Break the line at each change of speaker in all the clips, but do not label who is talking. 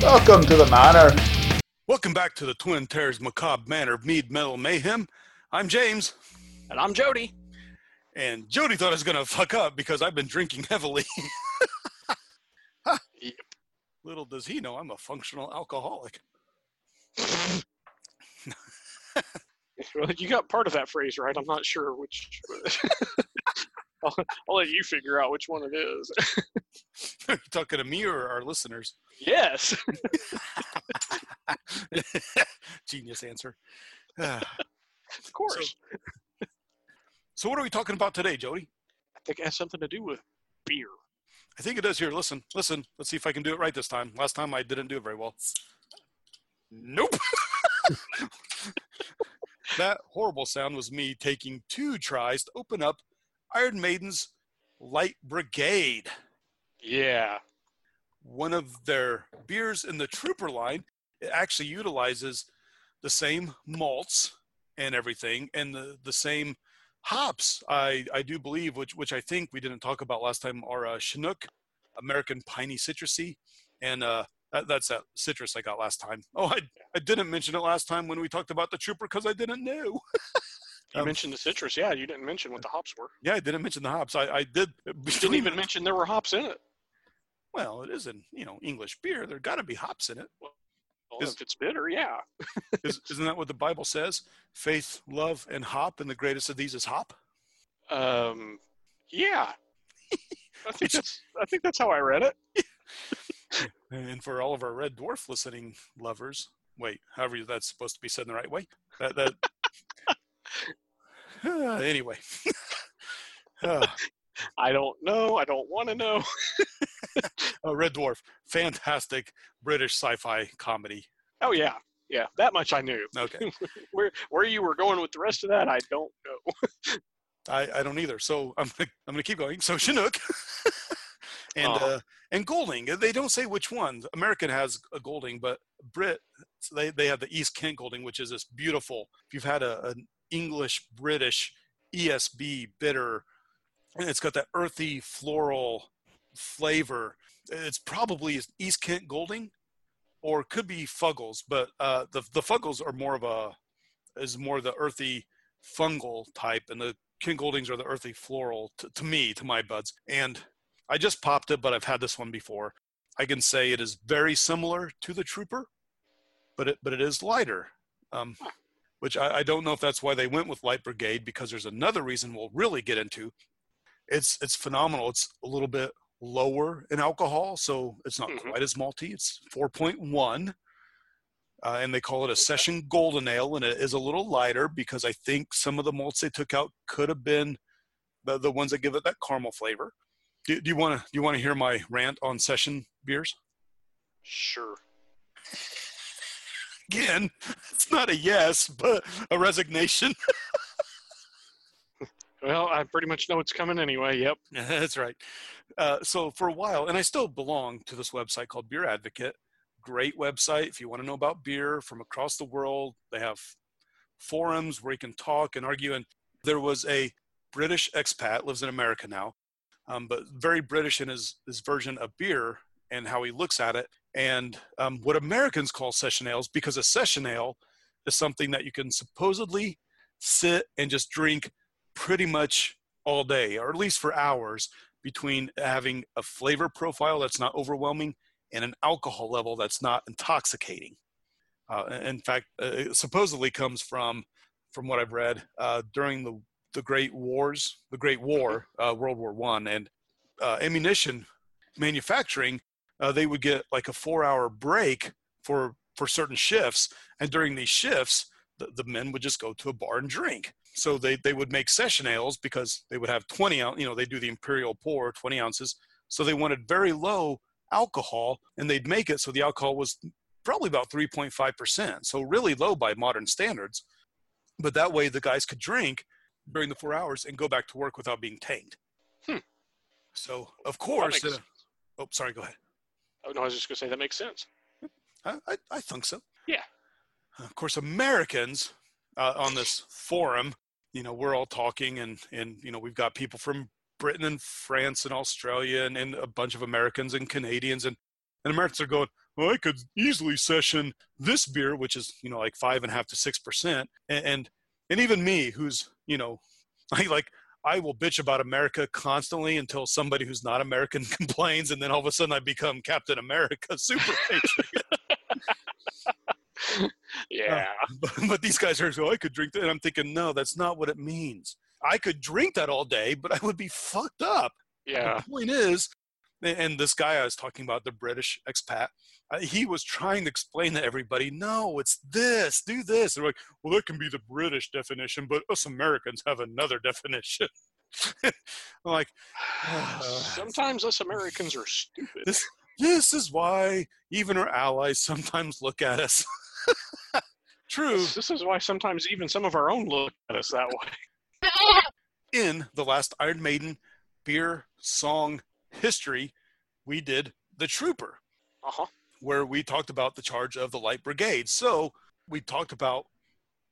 Welcome to the manor.
Welcome back to the Twin Terrors Macabre Manor of Mead Metal Mayhem. I'm James,
And I'm Jody.
and Jody thought I was going to fuck up because I've been drinking heavily.
Yep.
Little does he know I'm a functional alcoholic.
Well, you got part of that phrase right. I'm not sure which. I'll, I'll let you figure out which one it is.
Are you talking to me or our listeners?
yes.
Genius answer.
Of course.
so, what are we talking about today, Jody?
I think it has something to do with beer.
I think it does here. Listen, listen. Let's see if I can do it right this time. Last time I didn't do it very well. Nope. that horrible sound was me taking two tries to open up Iron Maiden's Light Brigade,
Yeah.
one of their beers in the Trooper line. It actually utilizes the same malts and everything, and the the same hops. I I do believe, which which I think we didn't talk about last time, are uh, Chinook, American Piney Citrusy, and uh, that, that's that citrus I got last time. Oh, I I didn't mention it last time when we talked about the Trooper because I didn't know.
You
Um,
mentioned the citrus. Yeah, you didn't mention what the hops were.
Yeah, I didn't mention the hops. I, I did.
You didn't even mention there were hops in it.
Well, it is in you know English beer. There got to be hops in it.
Well,
Is-
if it's bitter, yeah.
Is, isn't that what the Bible says? Faith, love, and hop, and the greatest of these is hop.
Um, yeah. I think that's. I think that's how I read it.
And for all of our Red Dwarf listening lovers, wait, however that's supposed to be said in the right way. That that. Anyway. Ah,
I don't know. I don't want to know.
uh, Red Dwarf, fantastic British sci-fi comedy.
Oh yeah, yeah. That much I knew.
Okay,
Where where you were going with the rest of that, I don't know.
I, I don't either. So I'm gonna, I'm gonna keep going. So Chinook and
Uh-huh.
uh, and Golding. They don't say which one. American has a Golding, but Brit they they have the East Kent Golding, which is this beautiful. If you've had a, an English British ESB bitter, it's got that earthy floral flavor. It's probably East Kent Golding, or could be Fuggles, but uh, the the Fuggles are more of a is more the earthy fungal type, and the Kent Goldings are the earthy floral to, to me, to my buds. And I just popped it, but I've had this one before. I can say it is very similar to the Trooper, but it but it is lighter. Um, which I, I don't know if that's why they went with Light Brigade because there's another reason we'll really get into. It's it's phenomenal. It's a little bit lower in alcohol, so it's not
Mhm.
quite as malty. It's 4.1. Uh, and they call it a session golden ale, and it is a little lighter because I think some of the malts they took out could have been the, the ones that give it that caramel flavor. Do, do you want to do you want to hear my rant on session beers?
Sure.
Again, it's not a yes, but a resignation.
Well, I pretty much know it's coming anyway. Yep.
That's right. Uh, so for a while, and I still belong to this website called Beer Advocate. Great website if you want to know about beer from across the world. They have forums where you can talk and argue. And there was a British expat lives in America now, um, but very British in his his version of beer and how he looks at it, and um, what Americans call session ales, because a session ale is something that you can supposedly sit and just drink pretty much all day, or at least for hours, between having a flavor profile that's not overwhelming and an alcohol level that's not intoxicating. Uh, in fact, uh, supposedly comes from, from what I've read, uh, during the the Great Wars, the Great War, uh, World War One, and uh, ammunition manufacturing, uh, they would get like a four-hour break for for certain shifts, and during these shifts, the, the men would just go to a bar and drink. So they, they would make session ales because they would have 20 ounce, you know, they do the imperial pour, 20 ounces. So they wanted very low alcohol and they'd make it so the alcohol was probably about 3.5%. So really low by modern standards. But that way the guys could drink during the four hours and go back to work without being tanked.
Hmm.
So of course,
makes
uh, oh, sorry, go ahead.
Oh, no, I was just going to say that makes sense.
I, I, I think so.
Yeah.
Of course, Americans uh, on this forum, you know, we're all talking, and and you know, we've got people from Britain and France and Australia, and, and a bunch of Americans and Canadians, and and Americans are going, well, I could easily session this beer, which is you know like five and a half to six percent, and, and and even me, who's you know, I like I will bitch about America constantly until somebody who's not American complains, and then all of a sudden I become Captain America, super patriot.
yeah.
Uh, but, but, these guys are so I could drink that, and I'm thinking, no, that's not what it means. I could drink that all day, but I would be fucked up.
Yeah.
The point is, and this guy I was talking about, the British expat, uh, he was trying to explain to everybody, no, it's this, do this. They're like, well, that can be the British definition, but us Americans have another definition. I'm like,
uh, sometimes us Americans are stupid.
This, this is why even our allies sometimes look at us. True.
This, this is why sometimes even some of our own look at us that way.
In the last Iron Maiden beer song history, we did The Trooper.
Uh-huh
where we talked about the charge of the Light Brigade. So we talked about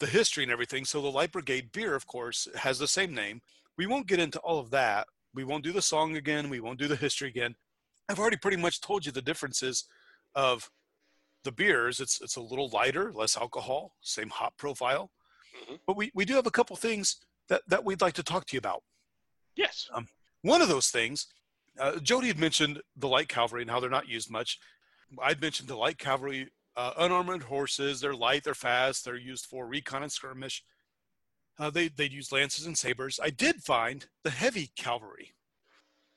the history and everything. So the Light Brigade beer, of course, has the same name. We won't get into all of that. We won't do the song again. We won't do the history again. I've already pretty much told you the differences of the beers. It's it's a little lighter, less alcohol, same hop profile. Mm-hmm. But we, we do have a couple things that, that we'd like to talk to you about.
Yes.
Um, one of those things, uh, Jody had mentioned the light cavalry and how they're not used much. I'd mentioned the light cavalry, uh, unarmored horses. They're light, they're fast, they're used for recon and skirmish. Uh, they they'd use lances and sabers. I did find the heavy cavalry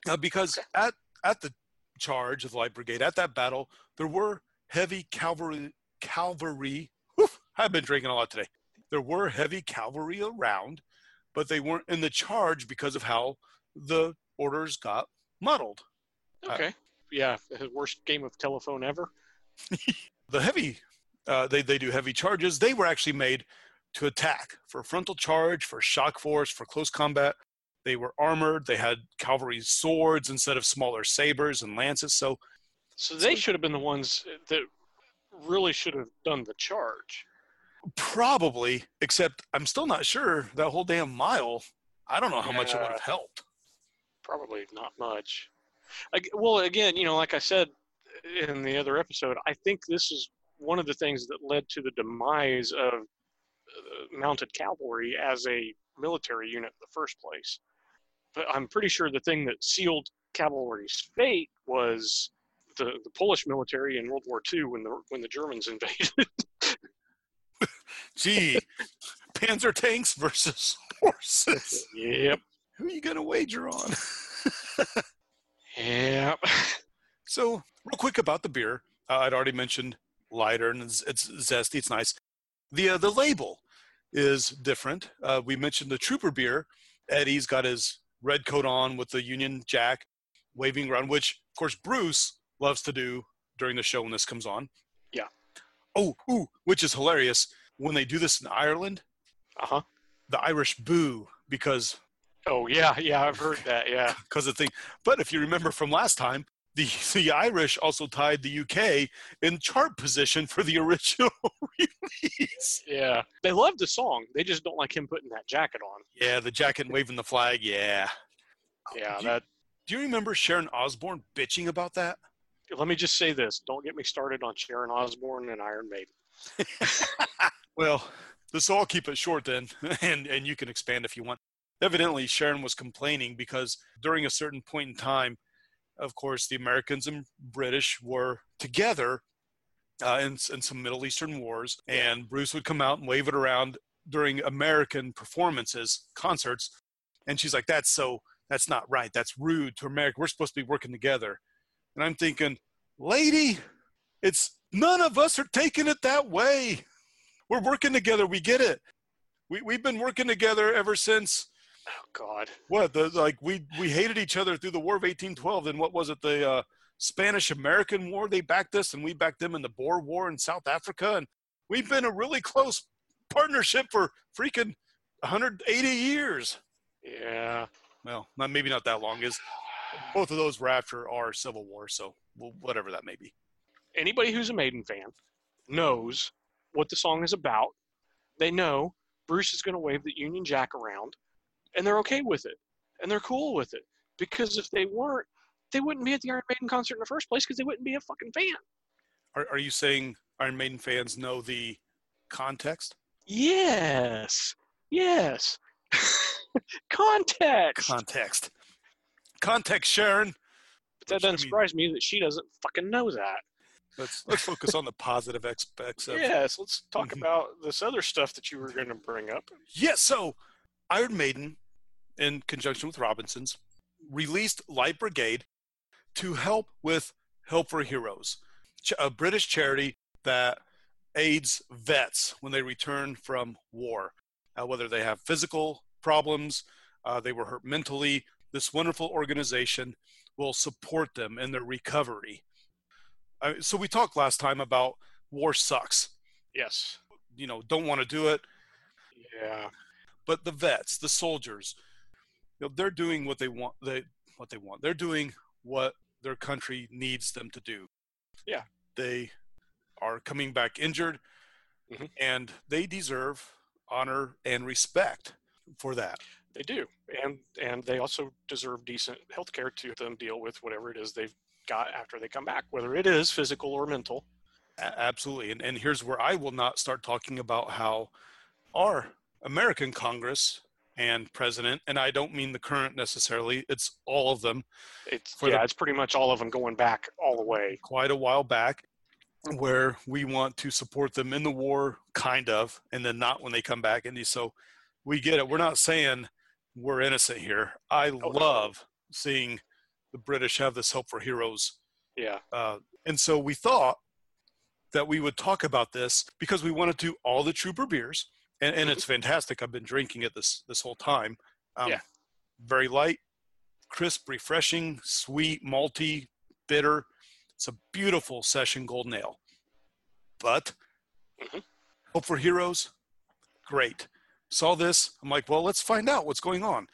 uh, because at at the charge of the light brigade at that battle there were heavy cavalry cavalry. Whew, I've been drinking a lot today. There were heavy cavalry around, but they weren't in the charge because of how the orders got muddled.
Uh, okay yeah, the worst game of telephone ever.
the heavy, uh, they they do heavy charges. They were actually made to attack for frontal charge, for shock force, for close combat. They were armored. They had cavalry swords instead of smaller sabers and lances. So,
so they so, should have been the ones that really should have done the charge.
Probably, except I'm still not sure that whole damn mile. I don't know how yeah, much it would have helped.
Probably not much well, again, you know, like I said in the other episode, I think this is one of the things that led to the demise of uh, mounted cavalry as a military unit in the first place. But I'm pretty sure the thing that sealed cavalry's fate was the, the Polish military in World War II when the when the Germans invaded.
Gee, Panzer tanks versus horses.
Yep.
Who are you gonna wager on?
Yeah.
so, real quick about the beer, uh, I'd already mentioned lighter and it's, it's zesty. It's nice. The uh, the label is different. Uh, we mentioned the Trooper beer. Eddie's got his red coat on with the Union Jack waving around, which of course Bruce loves to do during the show when this comes on.
Yeah.
Oh, ooh, which is hilarious when they do this in Ireland.
Uh huh.
The Irish boo because
Oh yeah, yeah, I've heard that. Yeah,
because of the thing. But if you remember from last time, the the Irish also tied the UK in chart position for the original release.
Yeah, they love the song. They just don't like him putting that jacket on.
Yeah, the jacket and waving the flag. Yeah.
Yeah,
do
that.
You, do you remember Sharon Osbourne bitching about that?
Let me just say this: Don't get me started on Sharon Osbourne and Iron Maiden.
well, this I'll keep it short then, and and you can expand if you want evidently Sharon was complaining because during a certain point in time, of course, the Americans and British were together uh, in, in some Middle Eastern wars, and Bruce would come out and wave it around during American performances, concerts, and she's like, "That's so. That's not right. That's rude to America. We're supposed to be working together." And I'm thinking, lady, it's none of us are taking it that way. We're working together. We get it. We, we've been working together ever since
Oh God.
What the like we we hated each other through the War of 1812. Then what was it? The uh, Spanish American War. They backed us, and we backed them in the Boer War in South Africa, and we've been a really close partnership for freaking 180 years.
Yeah.
Well, not maybe not that long. Is both of those were after our Civil War, so whatever that may be.
Anybody who's a Maiden fan knows what the song is about. They know Bruce is going to wave the Union Jack around and they're okay with it and they're cool with it because if they weren't they wouldn't be at the iron maiden concert in the first place because they wouldn't be a fucking fan
Are, are you saying Iron Maiden fans know the context?
Yes. Yes. Context.
Context. Context, Sharon.
But that doesn't
mean-
surprise me that she doesn't fucking know that.
Let's let's focus on the positive aspects of
Yes, let's talk
Mhm.
about this other stuff that you were going to bring up.
Yeah, so Iron Maiden, in conjunction with Robinsons, released Light Brigade to help with Help for Heroes, a British charity that aids vets when they return from war, uh, whether they have physical problems, uh, they were hurt mentally. This wonderful organization will support them in their recovery. Uh, so we talked last time about war sucks.
Yes.
You know, don't want to do it.
Yeah.
but the vets, the soldiers, you know, they're doing what they want. They what they want. They're doing what their country needs them to do.
Yeah.
they are coming back injured,
Mhm.
and they deserve honor and respect for that.
They do, and and they also deserve decent health care to them deal with whatever it is they've got after they come back, whether it is physical or mental.
A- absolutely, and and here's where I will not start talking about how our American Congress and president, and I don't mean the current necessarily. It's all of them.
It's yeah,
the-
it's pretty much all of them going back all the way.
quite a while back where we want to support them in the war kind of and then not when they come back and so we get it we're not saying we're innocent here i
no.
love seeing the british have this help for heroes
Yeah,
uh, and so we thought that we would talk about this because we want to do all the trooper beers and, and it's fantastic. I've been drinking it this this whole time. Um,
Yeah.
very light crisp refreshing sweet malty bitter. It's a beautiful session golden ale. But
Mhm.
hope for heroes? Great. Saw this. I'm like well let's find out what's going on.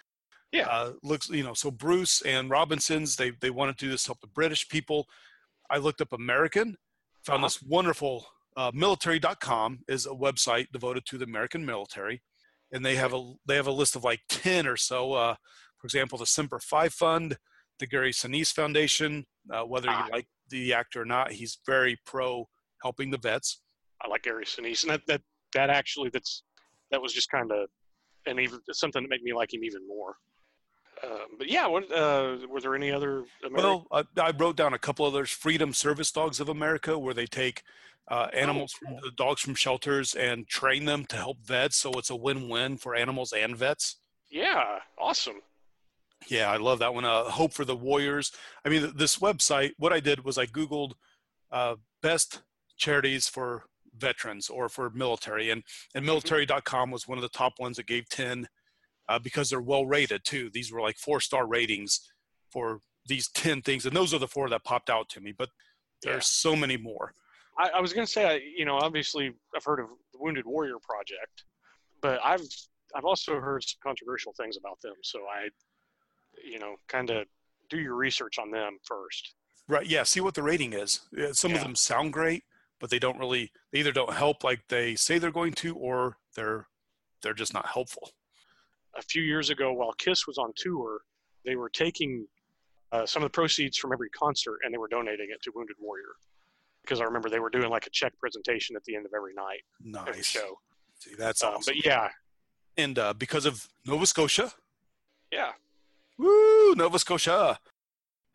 Yeah.
uh, looks you know so bruce and robinsons they they want to do this to help the british people. I looked up american found
Uh-huh.
this wonderful uh, military.com is a website devoted to the american military and they have a they have a list of like 10 or so uh, for example the semper fi fund the gary sinise foundation uh, whether
Ah.
you like the actor or not he's very pro helping the vets
I like Gary Sinise, and that that that actually that's that was just kind of and even something that made me like him even more. Uh, but yeah, what uh, were there any other? Ameri-
Well, I, I wrote down a couple others. Freedom Service Dogs of America, where they take uh, animals, from, the dogs from shelters, and train them to help vets. So it's a win-win for animals and vets.
yeah, awesome.
Yeah, I love that one. Uh, Hope for the Warriors. I mean, this website. What I did was I googled uh, best charities for veterans or for military, and and military.com was one of the top ones that gave ten uh, because they're well rated too. These were like four-star ratings for these ten things, and those are the four that popped out to me. But there's
Yeah.
so many more.
I, I was going to say, I- you know, obviously I've heard of the Wounded Warrior Project, but I've I've also heard some controversial things about them. So I, you know, kind of do your research on them first.
Right. Yeah. See what the rating is. Yeah, Some of them sound great, but they don't really. They either don't help like they say they're going to, or they're they're just not helpful.
A few years ago while Kiss was on tour, they were taking uh, some of the proceeds from every concert and they were donating it to Wounded Warrior. Because I remember they were doing like a check presentation at the end of every night, every
Nice.
show.
See, that's
Um,
awesome.
But yeah,
and uh, because of Nova Scotia,
yeah,
woo, Nova Scotia.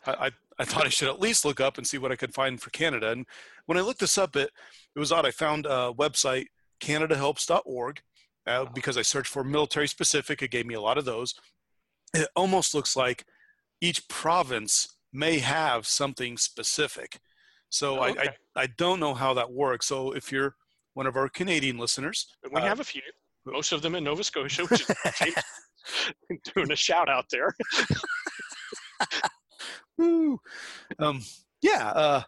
I, I I thought I should at least look up and see what I could find for Canada. And when I looked this up, it it was odd. I found a website CanadaHelps.org uh, because I searched for military specific. It gave me a lot of those. It almost looks like each province may have something specific. So
Oh,
I,
okay.
I I don't know how that works. So if you're one of our Canadian listeners,
we
Uh,
have a few, most of them in Nova Scotia, which is doing a shout out there.
Woo. Um, yeah. Uh,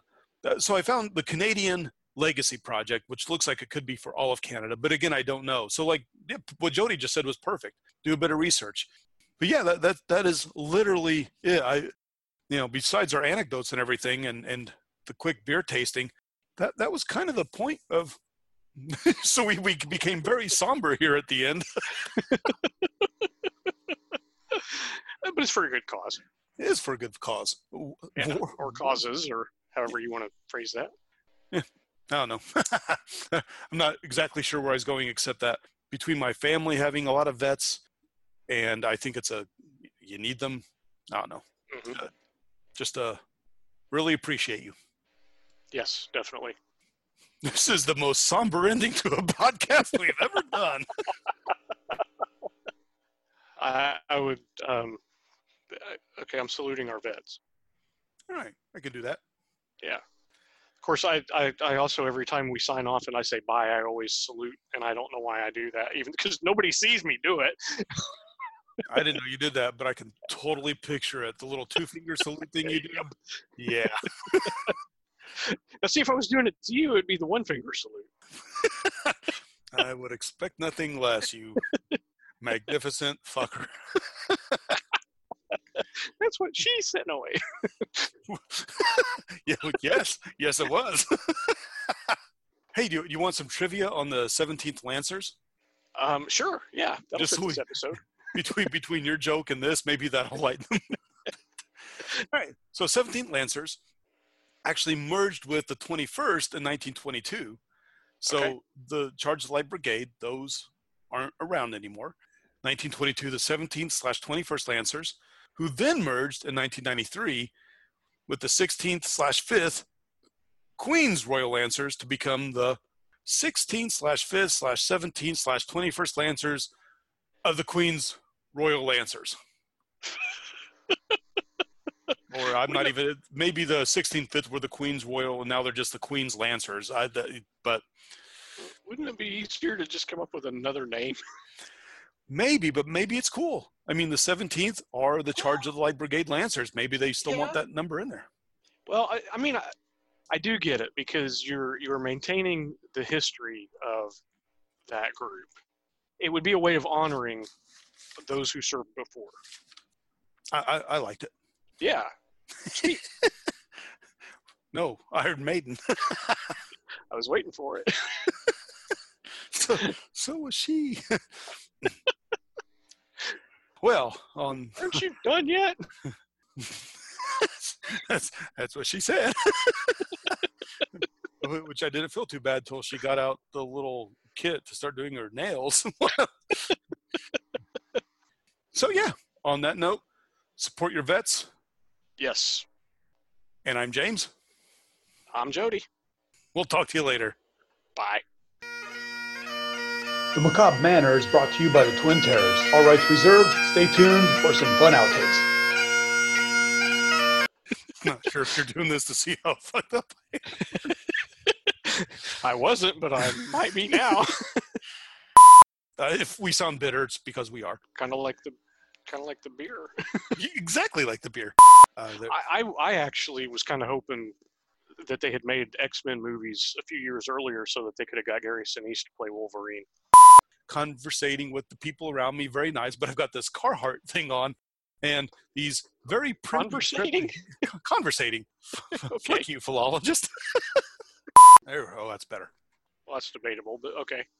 uh, so I found the Canadian Legacy Project, which looks like it could be for all of Canada, but again, I don't know. So like what Jody just said was perfect. Do a bit of research. But yeah, that that that is literally yeah. I, you know, besides our anecdotes and everything, and and the quick beer tasting, that that was kind of the point of. so we we became very somber here at the end.
but it's for a good cause,
It is for a good cause.
Yeah, or causes, or however you want to phrase that.
I don't know. I'm not exactly sure where I was going, except that between my family having a lot of vets, and I think it's a you need them. I don't know.
Mhm.
Just uh, really appreciate you.
Yes, definitely.
This is the most somber ending to a podcast we've ever done.
I I would. Um, okay, I'm saluting our vets.
All right, I can do that.
Of course, I, I I also every time we sign off and I say bye, I always salute, and I don't know why I do that, even because nobody sees me do it.
I didn't know you did that, but I can totally picture it. The little two finger salute thing you do. Yeah.
Now, see, if I was doing it to you, it'd be the one finger salute.
I would expect nothing less, you magnificent fucker.
That's what she said. away.
yeah, yes, yes, it was. hey, do you, you want some trivia on the 17th Lancers?
Um, sure. Yeah, that'll
Just
fit this episode.
Between between your joke and this, maybe that'll lighten them. All right. So 17th Lancers actually merged with the 21st in 1922. So
Okay.
the Charged Light Brigade, those aren't around anymore. 1922, the 17th slash 21st Lancers, who then merged in 1993 with the 16th slash 5th Queens Royal Lancers to become the 16th slash 5th slash 17th slash 21st Lancers of the Queen's Royal Lancers. or I'm not even, maybe the 16th, 5th were the Queen's Royal, and now they're just the Queen's Lancers. I, that- but
Wouldn't it be easier to just come up with another name?
maybe, but maybe it's cool. I mean, the 17th are the Charge of the Light Brigade Lancers. Maybe they still want that number in there.
Well, I, I mean, I, I do get it because you're you're maintaining the history of that group. It would be a way of honoring those who served before.
I, I, I liked it.
Yeah,
no, I heard Maiden.
I was waiting for it.
so, so was she. Well, on um,
Aren't you done yet?
that's that's what she said. Which I didn't feel too bad till she got out the little kit to start doing her nails. so yeah, on that note, support your vets,
Yes.
and I'm James.
I'm Jody.
We'll talk to you later.
Bye.
The Macabre Manor is brought to you by the Twin Terrors. All rights reserved. Stay tuned for some fun outtakes.
Not sure if you're doing this to see how fucked up.
I wasn't, but I might be now.
Uh, if we sound bitter, it's because we are
kind of like the, kind of like the beer.
exactly like the beer. Uh,
I, I, I actually was kind of hoping that they had made X Men movies a few years earlier so that they could have got Gary Sinise to play Wolverine.
Conversating with the people around me, very nice. But I've got this Carhartt thing on, and these very pretty,
Conversating?
conversating.
Okay.
Fuck you, philologist. oh, that's better.
Well, that's debatable, but okay.